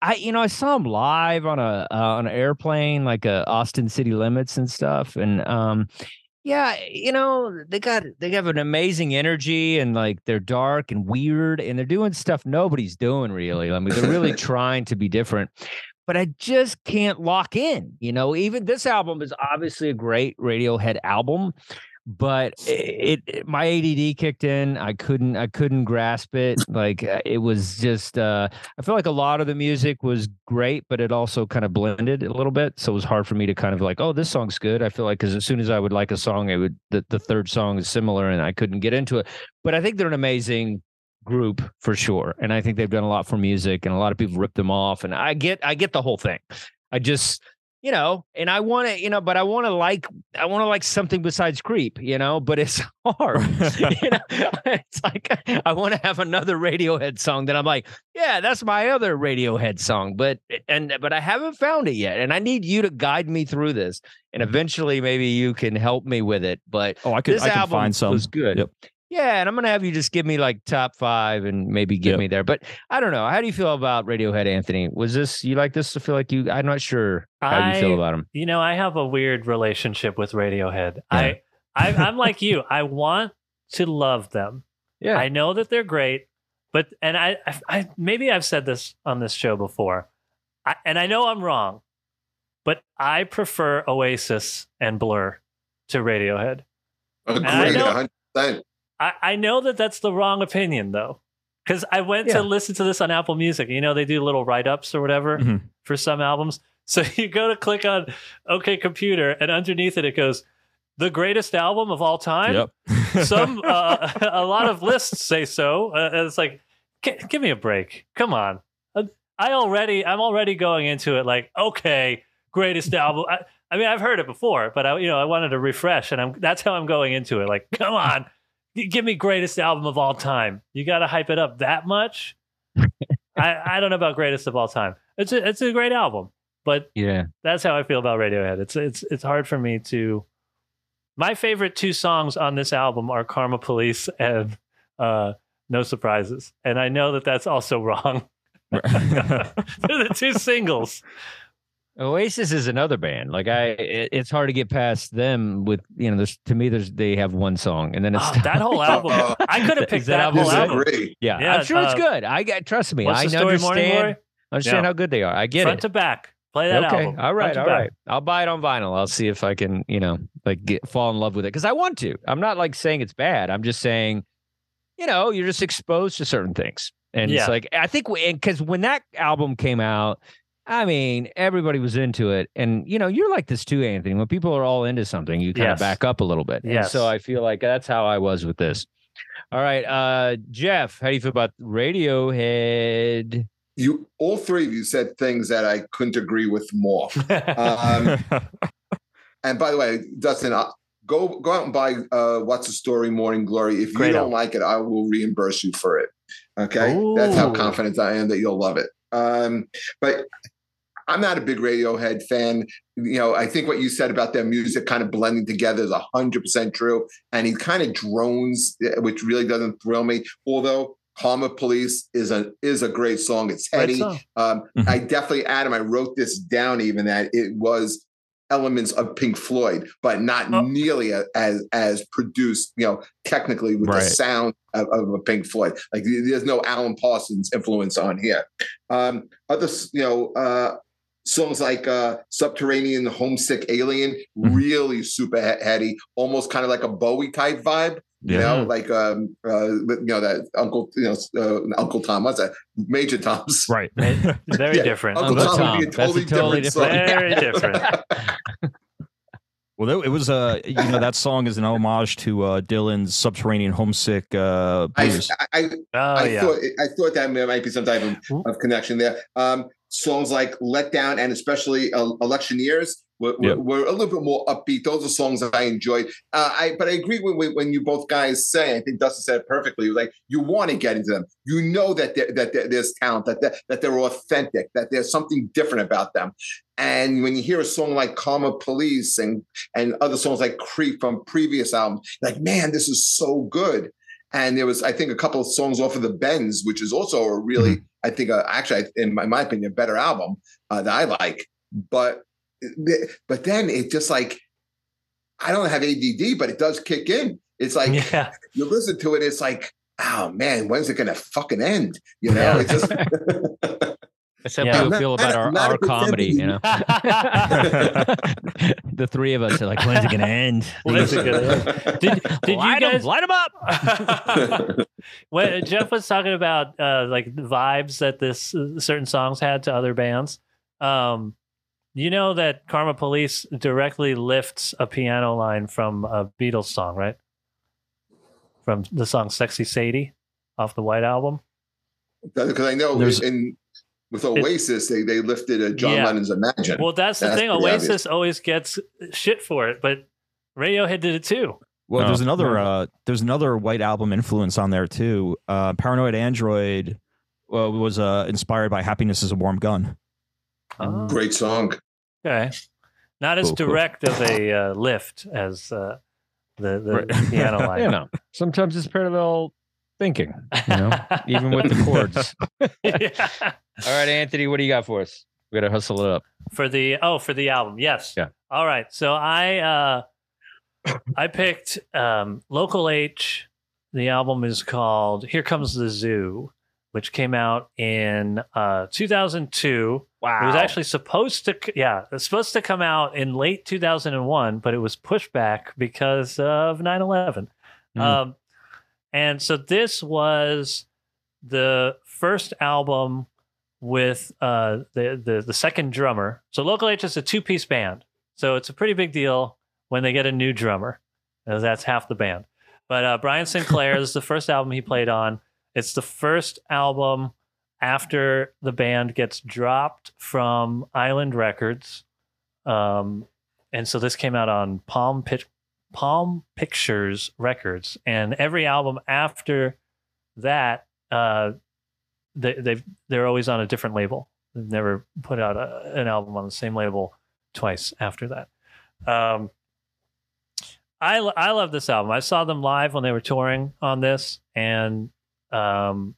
I, you know, I saw him live on a uh, on an airplane, like uh, Austin City Limits and stuff, and um, yeah, you know, they got they have an amazing energy, and like they're dark and weird, and they're doing stuff nobody's doing really. I mean, they're really trying to be different. But I just can't lock in, you know. Even this album is obviously a great Radiohead album, but it, it my ADD kicked in. I couldn't I couldn't grasp it. Like uh, it was just uh I feel like a lot of the music was great, but it also kind of blended a little bit. So it was hard for me to kind of like, oh, this song's good. I feel like because as soon as I would like a song, it would the, the third song is similar and I couldn't get into it. But I think they're an amazing group for sure. And I think they've done a lot for music and a lot of people ripped them off. And I get I get the whole thing. I just you know, and I want to, you know, but I want to like, I want to like something besides creep, you know, but it's hard. you know, it's like I want to have another Radiohead song that I'm like, yeah, that's my other Radiohead song, but eh, and but I haven't found it yet, and I need you to guide me through this, and eventually maybe you can help me with it. But Oh, I could, this I album find some. was good. Yep. Yeah, and I'm gonna have you just give me like top five and maybe get Yep. me there. But I don't know. How do you feel about Radiohead, Anthony? Was this you like this to feel like you? I'm not sure how you feel about them. You know, I have a weird relationship with Radiohead. I, I I'm like you. I want to love them. Yeah, I know that they're great, but and I, I, I maybe I've said this on this show before, I, and I know I'm wrong, but I prefer Oasis and Blur to Radiohead. Agreed, I know- hundred percent. I, I know that that's the wrong opinion though, because I went Yeah. to listen to this on Apple Music. You know, they do little write ups or whatever Mhm. for some albums. So you go to click on OK Computer, and underneath it, it goes, the greatest album of all time. Yep. Some, uh, a lot of lists say so. Uh, and it's like, "Gi- give me a break. Come on. I already, I'm already going into it like, okay, greatest album. I, I mean, I've heard it before, but I, you know, I wanted to refresh, and I'm that's how I'm going into it. Like, come on, give me greatest album of all time. You got to hype it up that much. I, I don't know about greatest of all time. It's a, it's a great album, but Yeah. that's how I feel about Radiohead. It's it's it's hard for me to. My favorite two songs on this album are "Karma Police" and uh, "No Surprises," and I know that that's also wrong. They're the two singles. Oasis is another band. Like I, it, it's hard to get past them with you know. There's to me, there's they have one song, and then it's Oh, that whole album, I could have picked that that, album whole good? album. Disagree. yeah, Yeah, I'm sure it's uh, good. I got trust me. I the story, Morning understand. Glory? Understand Yeah. how good they are. I get Front it. to back. Play that okay, album. all right, Front to all back. I'll buy it on vinyl. I'll see if I can, you know, like get fall in love with it because I want to. I'm not like saying it's bad. I'm just saying, you know, you're just exposed to certain things, and Yeah. it's like I think because when that album came out, I mean, everybody was into it, and you know, you're like this too, Anthony. When people are all into something, you kind Yes. of back up a little bit. Yeah. So I feel like that's how I was with this. All right, uh, Jeff, how do you feel about Radiohead? You all three of you said things that I couldn't agree with more. Um, and by the way, Dustin, uh, go go out and buy uh, "What's the Story" Morning Glory. If you Great don't album. like it, I will reimburse you for it. Okay, that's how confident I am that you'll love it. Um, but I'm not a big Radiohead fan. You know, I think what you said about their music kind of blending together is hundred percent true. And he kind of drones, eh, which really doesn't thrill me. Although "Karma Police" is a is a great song. It's Great heady. song. Um, Mhm. I definitely, Adam, I wrote this down even that it was elements of Pink Floyd, but not Oh. nearly a- as as produced, you know, technically with Right. the sound of, of a Pink Floyd. Like there's no Alan Parsons influence on here. Um, other, you know, uh, songs like uh, Subterranean, Homesick Alien, Mhm. really super he- heady, almost kind of like a Bowie type vibe. You know, like um, uh, you know that Uncle, you know, uh, Uncle Tom. What's that? Major Tom's. right. Very Yeah. different. Uncle Uncle Tom, would be a Tom. That's a totally, totally different, different- song. Very different. Well, it was uh, you know, that song is an homage to uh, Dylan's "Subterranean Homesick" uh, I, blues. I, Oh I yeah. thought I thought that might be some type of, of connection there. Um, songs like "Let Down" and especially uh, "Electioneers" were, were, Yep. were a little bit more upbeat. Those are songs that I enjoyed. Uh, I but I agree with, when you both guys say. I think Dustin said it perfectly. Like you want to get into them. You know that there, that there- there's talent. That that that they're authentic. That there's something different about them. And when you hear a song like "Karma Police" and and other songs like "Creep" from previous albums, like man, this is so good. And there was, I think, a couple of songs off of the Bends, which is also a really, I think, uh, actually, in my, my opinion, a better album uh, that I like. But but then it just like I don't have ADD, but it does kick in. It's like yeah. you listen to it, it's like, oh man, when's it gonna fucking end? You know, Yeah. it's just That's how Yeah. people not- feel about not- our, not our comedy, you know. the three of us are like, when's it gonna end? When's it gonna Did, did you light 'em, guys them up? when Jeff was talking about uh, like the vibes that this uh, certain songs had to other bands, um, you know that Karma Police directly lifts a piano line from a Beatles song, right? From the song "Sexy Sadie" off the White Album. because I know There's- in with Oasis they they lifted uh, John Yeah. Lennon's Imagine. Well, that's the That's thing. Oasis obvious. always gets shit for it, but Radiohead did it too. Well, Oh, there's another right. uh, there's another White Album influence on there too. Uh, Paranoid Android uh, was uh, inspired by "Happiness Is a Warm Gun." Oh, Great song. okay, not as Cool, cool. direct of a uh, lift as uh, the the Right. piano line. you know, sometimes it's parallel thinking, you know, even with the chords. yeah. All right, Anthony, what do you got for us? We gotta hustle it up. For the oh, for the album, yes. Yeah. All right. So I uh I picked um Local H. The album is called Here Comes the Zoo, which came out in uh 2002. Wow. It was actually supposed to yeah, it was supposed to come out in late 2001, but it was pushed back because of 9/11. Hmm. Um and so this was the first album with uh, the, the the second drummer. So Local H is a two piece band, so it's a pretty big deal when they get a new drummer. as That's half the band. But uh, Brian Sinclair is the first album he played on. It's the first album after the band gets dropped from Island Records, um, and so this came out on Palm Pit- Palm Pictures Records, and every album after that, uh, they they they're always on a different label. They've never put out a, an album on the same label twice after that. Um, I I love this album. I saw them live when they were touring on this, and um,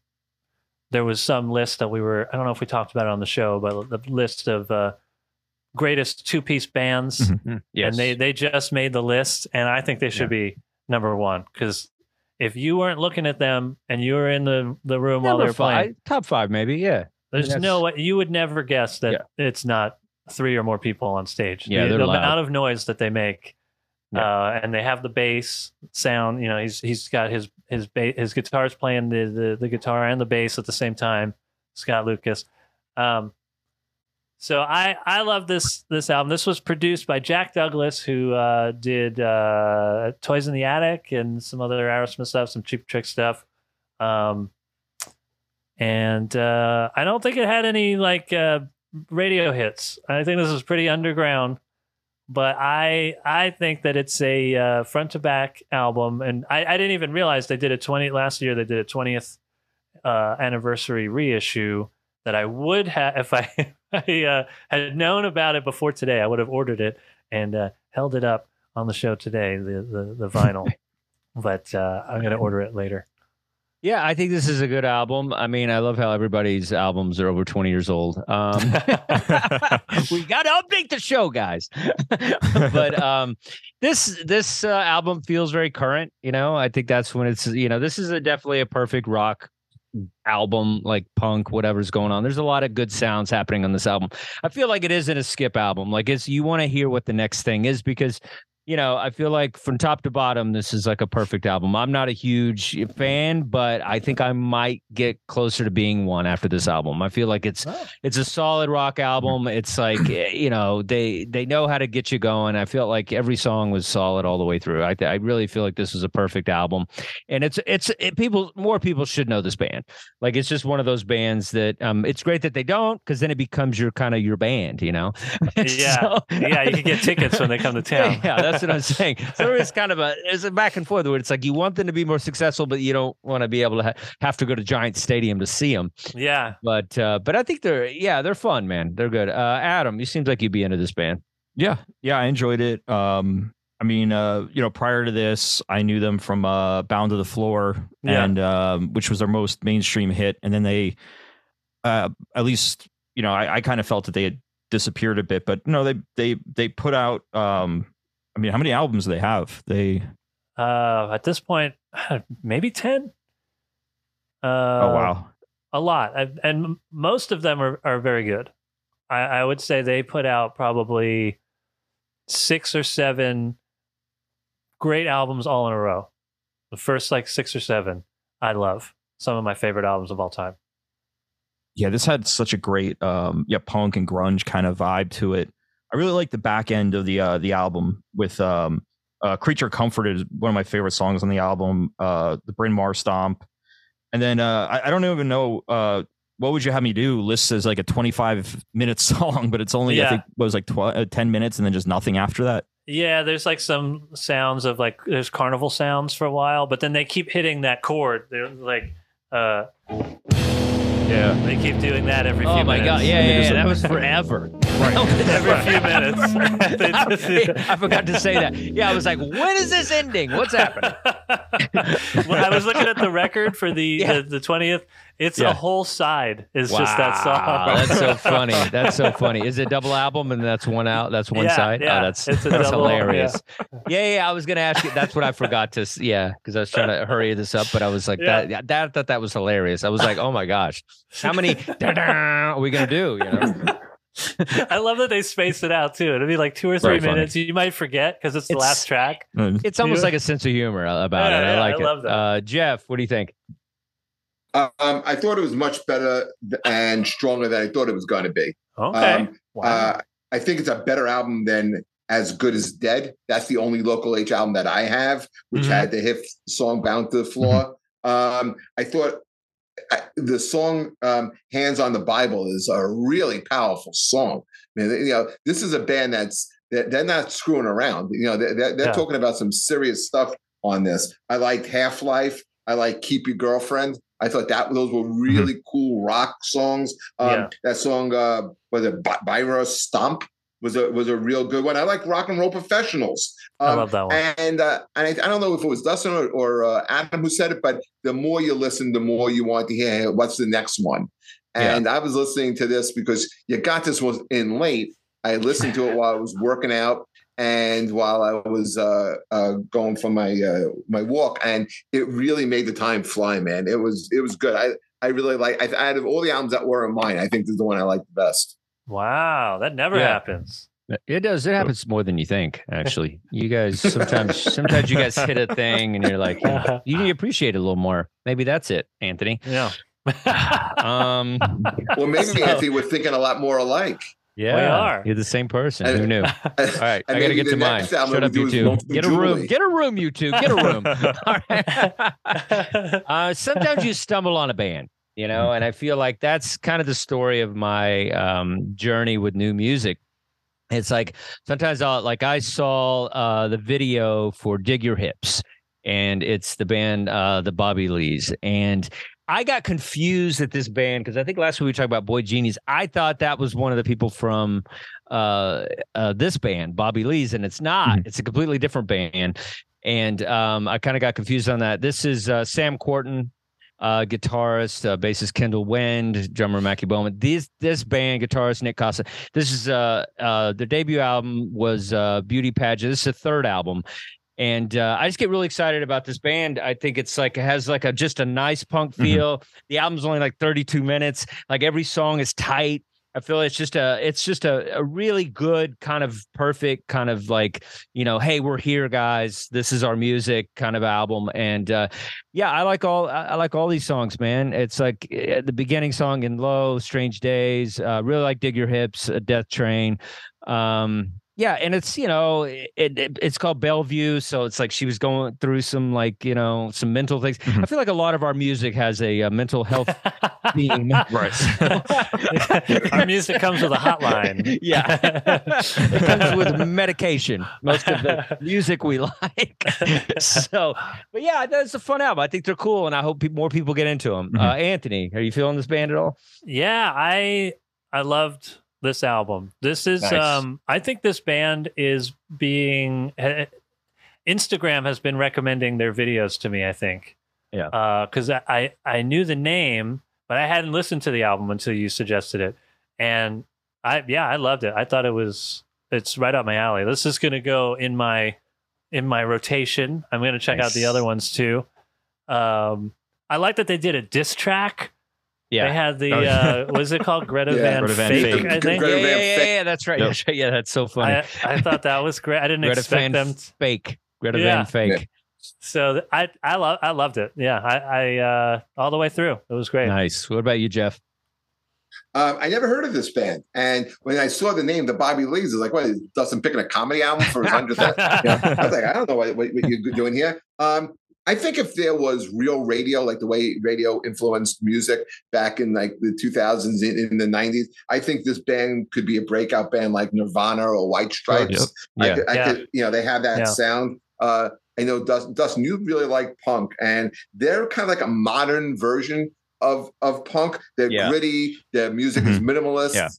there was some list that we were. I don't know if we talked about it on the show, but the list of uh, greatest two piece bands, Mhm. Yes. and they they just made the list, and I think they should be number one because if you weren't looking at them and you were in the the room while they're were playing, top five, maybe. Yeah. there's that's- no way you would never guess that it's not three or more people on stage. Yeah, the, the loud. amount of noise that they make, Yeah. uh, and they have the bass sound. You know, he's he's got his his ba- his guitar's playing the, the the guitar and the bass at the same time. Scott Lucas. Um, so I I love this this album. This was produced by Jack Douglas, who uh, did uh, Toys in the Attic and some other Aerosmith stuff, some Cheap Trick stuff. Um, and uh, I don't think it had any like uh, radio hits. I think this is pretty underground, but I I think that it's a uh, front to back album, and I, I didn't even realize they did a twenty last year. They did a twentieth uh, anniversary reissue that I would have if I I uh, had known about it before today. I would have ordered it and uh, held it up on the show today, the the, the vinyl. but uh, I'm gonna order it later. Yeah, I think this is a good album. I mean, I love how everybody's albums are over 20 years old. Um, we got to update the show, guys. but um, this this uh, album feels very current. You know, I think that's when it's you know this is a definitely a perfect rock album, like punk, whatever's going on. There's a lot of good sounds happening on this album. I feel like it isn't a skip album. Like it's you want to hear what the next thing is because you know, I feel like from top to bottom, this is like a perfect album. I'm not a huge fan, but I think I might get closer to being one after this album. I feel like it's it's a solid rock album. It's like eh, you know they they know how to get you going. I felt like every song was solid all the way through. I I really feel like this is a perfect album, and it's it's it, people more people should know this band. Like it's just one of those bands that um it's great that they don't because then it becomes your kind of your band, you know. Yeah. So- yeah, you can get tickets when they come to town. yeah, that's what I'm saying. So it's kind of a it's a back and forth where it's like you want them to be more successful, but you don't want to be able to ha- have to go to Giant Stadium to see them. Yeah. But uh, but I think they're yeah they're fun, man. They're good. Uh, Adam, you seems like you'd be into this band. Yeah, yeah, I enjoyed it. Um, I mean, uh, you know, prior to this, I knew them from uh, "Bound to the Floor," Yeah. and um, which was their most mainstream hit. And then they, uh, at least, you know, I, I kind of felt that they had disappeared a bit. But no, they they they put out. Um, I mean, how many albums do they have? They Uh, at this point, maybe 10. Uh, oh wow, A lot. I, and most of them are, are very good. I, I would say they put out probably six or seven great albums all in a row. The first like six or seven, I love. Some of my favorite albums of all time. yeah, this had such a great um, yeah punk and grunge kind of vibe to it. I really like the back end of the uh, the album with um, uh, "Creature Comfort" is one of my favorite songs on the album. Uh, the Bryn Mawr Stomp, and then uh, I, I don't even know uh, what would you have me do lists as like a 25 minute song, but it's only I think was like tw- uh, 10 minutes and then just nothing after that. Yeah, there's like some sounds of like there's carnival sounds for a while, but then they keep hitting that chord. They're like uh Yeah. they keep doing that every few minutes. Oh my god! Yeah, yeah, yeah, that was forever. Right. every few minutes. Just. I forgot to say that. Yeah, I was like, when is this ending? What's happening? well, I was looking at the record for the Yeah. the twentieth. It's Yeah. a whole side is just that Wow, song. that's so funny. That's so funny. Is it a double album and that's one out? That's one Yeah, side. yeah, oh, that's it's that's double, hilarious. Yeah. yeah, I was gonna ask you. That's what I forgot to. Yeah, because I was trying to hurry this up, but I was like, Yeah. that, that, that, that was hilarious. I was like, oh my gosh, how many are we gonna do? You know? I love that they spaced it out too. It'll be like two or three minutes. You might forget because it's the last track. It's almost like a sense of humor about Yeah, it. I yeah, like I it. love that. Uh, Jeff, what do you think? Um, I thought it was much better and stronger than I thought it was going to be. Okay. Um, wow. Uh, I think it's a better album than As Good as Dead. That's the only local H album that I have, which Mhm. had the hit song Bound to the Floor. Um, I thought I, the song um, Hands on the Bible is a really powerful song. I mean, you know, this is a band that's that they're not screwing around. You know, they're, they're Yeah. talking about some serious stuff on this. I liked Half Life. I like Keep Your Girlfriend. I thought that those were really cool rock songs. Um, Yeah. That song uh, was it By- Byra Stomp was a was a real good one. I like Rock and Roll Professionals. I Um, love that one. and uh, and I, I don't know if it was Dustin or, or uh, Adam who said it, but the more you listen, the more you want to hear what's the next one. Yeah. And I was listening to this because you got this one in late. I listened to it while I was working out and while I was uh, uh, going for my uh, my walk, and it really made the time fly, man. It was it was good. I I really like. I, out of all the albums that were in mine, I think this is the one I like the best. Wow, that never Yeah. happens. It does. It happens more than you think. Actually, you guys sometimes sometimes you guys hit a thing and you're like, "Hmm, you need to appreciate it a little more. Maybe that's it, Anthony. Yeah. Um, Well, maybe So- Anthony, we're thinking a lot more alike. Yeah, are. You're the same person. And- Who knew? All right, And I got to get to mine. Shut up, you two. Get a room. Julie. Get a room, you two. Get a room. All right. uh, sometimes you stumble on a band, you know, and I feel like that's kind of the story of my um, journey with new music. It's like sometimes I'll like I saw uh, the video for "Dig Your Hips," and it's the band uh, the Bobby Lees, and I got confused at this band because I think last week we talked about boygenius. I thought that was one of the people from uh, uh, this band, Bobby Lee's, and it's not. It's a completely different band. And um, I kind of got confused on that. This is uh, Sam Quartin, uh, guitarist, uh, bassist Kendall Wind, drummer Macky Bowman. These this band, guitarist Nick Costa. This is uh, uh, their debut album was uh, Beauty Pageant. This is the third album. And uh, I just get really excited about this band. I think it's like it has like a just a nice punk feel. The album's only like 32 minutes. Like every song is tight. I feel it's just a it's just a, a really good kind of perfect kind of like you know hey we're here guys this is our music kind of album and uh yeah I like all I like all these songs man it's like eh, the beginning song in low strange days uh really like dig your hips a death train um yeah and it's you know it, it it's called bellevue so it's like she was going through some like you know some mental things Mhm. i feel like a lot of our music has a, uh mental health theme Right. Our music comes with a hotline. yeah it comes with medication most of the music we like so but yeah that's a fun album i think they're cool and i hope more people get into them Mhm. uh anthony are you feeling this band at all yeah, I I loved this album. This is Nice. um I think this band is being eh, Instagram has been recommending their videos to me, I think. Yeah. Uh cuz I, I I knew the name, but I hadn't listened to the album until you suggested it. And I yeah, I loved it. I thought it was it's right up my alley. This is going to go in my in my rotation. I'm going to check out the other ones too. Um I like that they did a diss track. They had the Oh, uh, what is it called? Greta Yeah, Van Greta Van Fake, Fake. I think. Greta yeah, Van yeah, yeah, yeah, that's right. Yep. That's right. Yeah, that's so funny. I, I thought that was great. I didn't Greta expect Van them. Fake. Greta Yeah. Van Fake. So I I love I loved it. Yeah, I I uh, all the way through. It was great. Nice. What about you, Jeff? Um, I never heard of this band, and when I saw the name, the Bobby Lees, I was like, "What? Is Dustin picking a comedy album for his hundredth?" yeah. I was like, "I don't know what, what, what you're doing here." Um, I think if there was real radio, like the way radio influenced music back in like the 2000s, in, in the 90s, I think this band could be a breakout band like Nirvana or White Stripes. I, Yeah. could, I Yeah. could, you know, they have that Yeah. sound. Uh, I know Dustin, Dustin, you really like punk, and they're kind of like a modern version of of punk. They're Yeah. gritty. Their music is minimalist Yeah.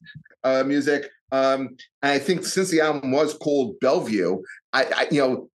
uh, music. Um, and I think since the album was called Bellevue, I, I you know.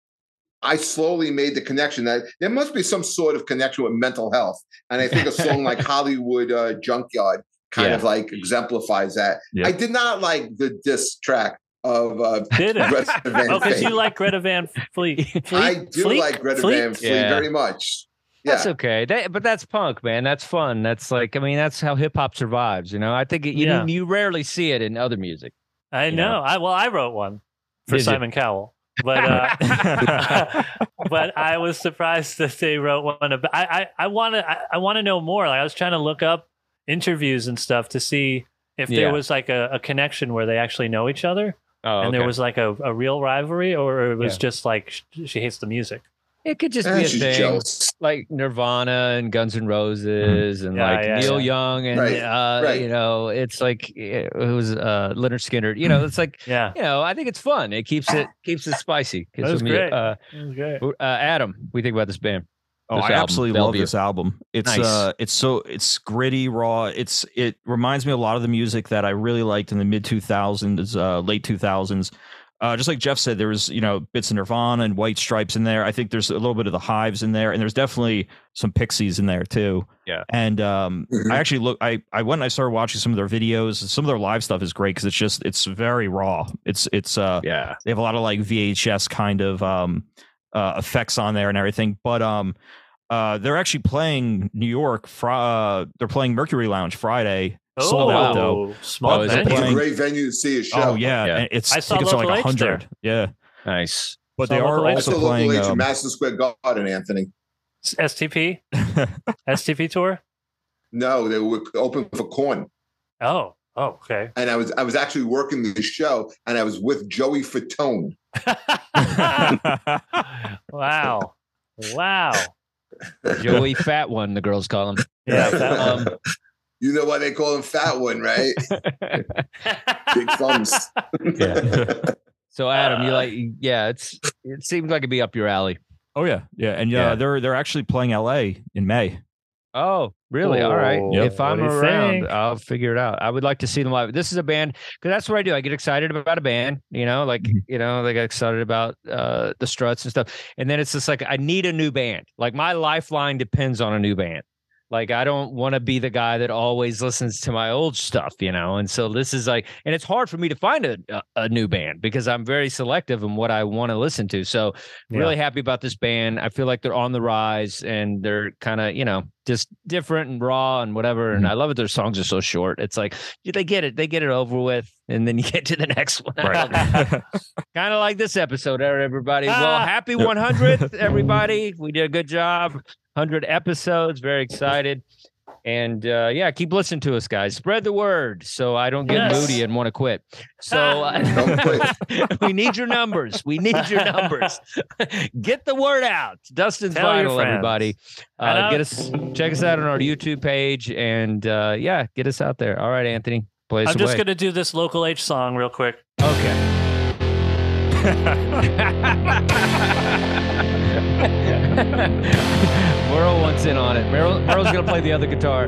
I slowly made the connection that there must be some sort of connection with mental health, and I think a song like Hollywood uh, Junkyard kind Yeah. of like exemplifies that. Yeah. I did not like the diss track of uh, Did it? Greta Van Oh, because you like Greta Van Fleet. Fleet? I do Fleet? like Greta Fleet? Van Fleet Yeah. very much. Yeah, That's okay. That, but that's punk, man. That's fun. That's like, I mean, that's how hip hop survives. You know, I think it, you Yeah. you rarely see it in other music. I you know. know. I well, I wrote one for Did you? Simon Cowell. But uh, but I was surprised that they wrote one about. I I, I want to I, want to know more. Like I was trying to look up interviews and stuff to see if Yeah. there was like a, a connection where they actually know each other Oh, and there was like a, a real rivalry, or it was Yeah. just like sh- she hates the music. It could just Eh, be a thing. jealous. like Nirvana and Guns N' Roses and Yeah, like yeah, Neil yeah. Young and Right, uh, right. you know, it's like it was uh, Lynyrd Skynyrd. You know, it's like Yeah, you know, I think it's fun. It keeps it keeps it spicy. Gives That was me, great. Uh, it was great. uh, Adam, we think about this band. Oh, This I album, absolutely love this album. It's Nice. uh it's so it's gritty, raw. It's it reminds me a lot of the music that I really liked in the mid 2000s, uh late 2000s. Uh, just like Jeff said, there was you know bits of Nirvana and White Stripes in there. I think there's a little bit of the Hives in there, and there's definitely some Pixies in there too. Yeah. And um, Mhm. I actually look. I I went and I started watching some of their videos. Some of their live stuff is great because it's just it's very raw. It's it's uh Yeah. they have a lot of like VHS kind of um uh effects on there and everything. But um uh they're actually playing New York fr- uh they're playing Mercury Lounge Friday. Sold out though. Oh, small Oh, is it venue. It's a great venue to see a show. Oh yeah, Yeah. it's I I saw think it's like Local a H there. hundred. Yeah. Nice. But Saw they are Local H That's the also local playing H in um, Madison Square Garden, Anthony. STP STP tour. No, they were open for Korn. Oh, oh, okay. And I was I was actually working the show and I was with Joey Fatone. wow, wow. Joey Fat One, the girls call him. Yeah, that Um, You know why they call him Fat One, right? Big thumbs. yeah. So Adam, you like yeah, it's it seems like it'd be up your alley. oh yeah, yeah, and yeah, Yeah. they're they're actually playing L.A. in May. Oh, really? All right. Oh, If I'm around, think? I'll figure it out. I would like to see them live. This is a band because that's what I do. I get excited about a band, you know, like Mm-hmm. you know, they get excited about uh the Struts and stuff. And then it's just like I need a new band. Like my lifeline depends on a new band. Like I don't want to be the guy that always listens to my old stuff, you know. And so this is like, and it's hard for me to find a a, a new band because I'm very selective in what I want to listen to. So Yeah. really happy about this band. I feel like they're on the rise and they're kind of, you know, just different and raw and whatever. And I love it. Their songs are so short. It's like they get it, they get it over with, and then you get to the next one. kind of like this episode, everybody. Well, Ah. happy 100th, everybody. We did a good job. 100 episodes. Very excited. And uh, yeah, keep listening to us, guys. Spread the word so I don't get Yes. moody and want to quit. So quit. we need your numbers. We need your numbers. get the word out. Dustin's Tell friends. everybody. Uh, get us, check us out on our YouTube page, and uh, yeah, get us out there. All right, Anthony, play I'm just away. gonna do this local H song real quick. Okay. Merle wants in on it. Merle, Merle's gonna play the other guitar.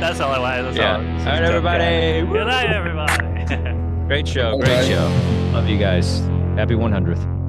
That's all I wanted. That's Yeah. all. All right, everybody. Good night, everybody. Great show. Great right. show. Love you guys. Happy 100th.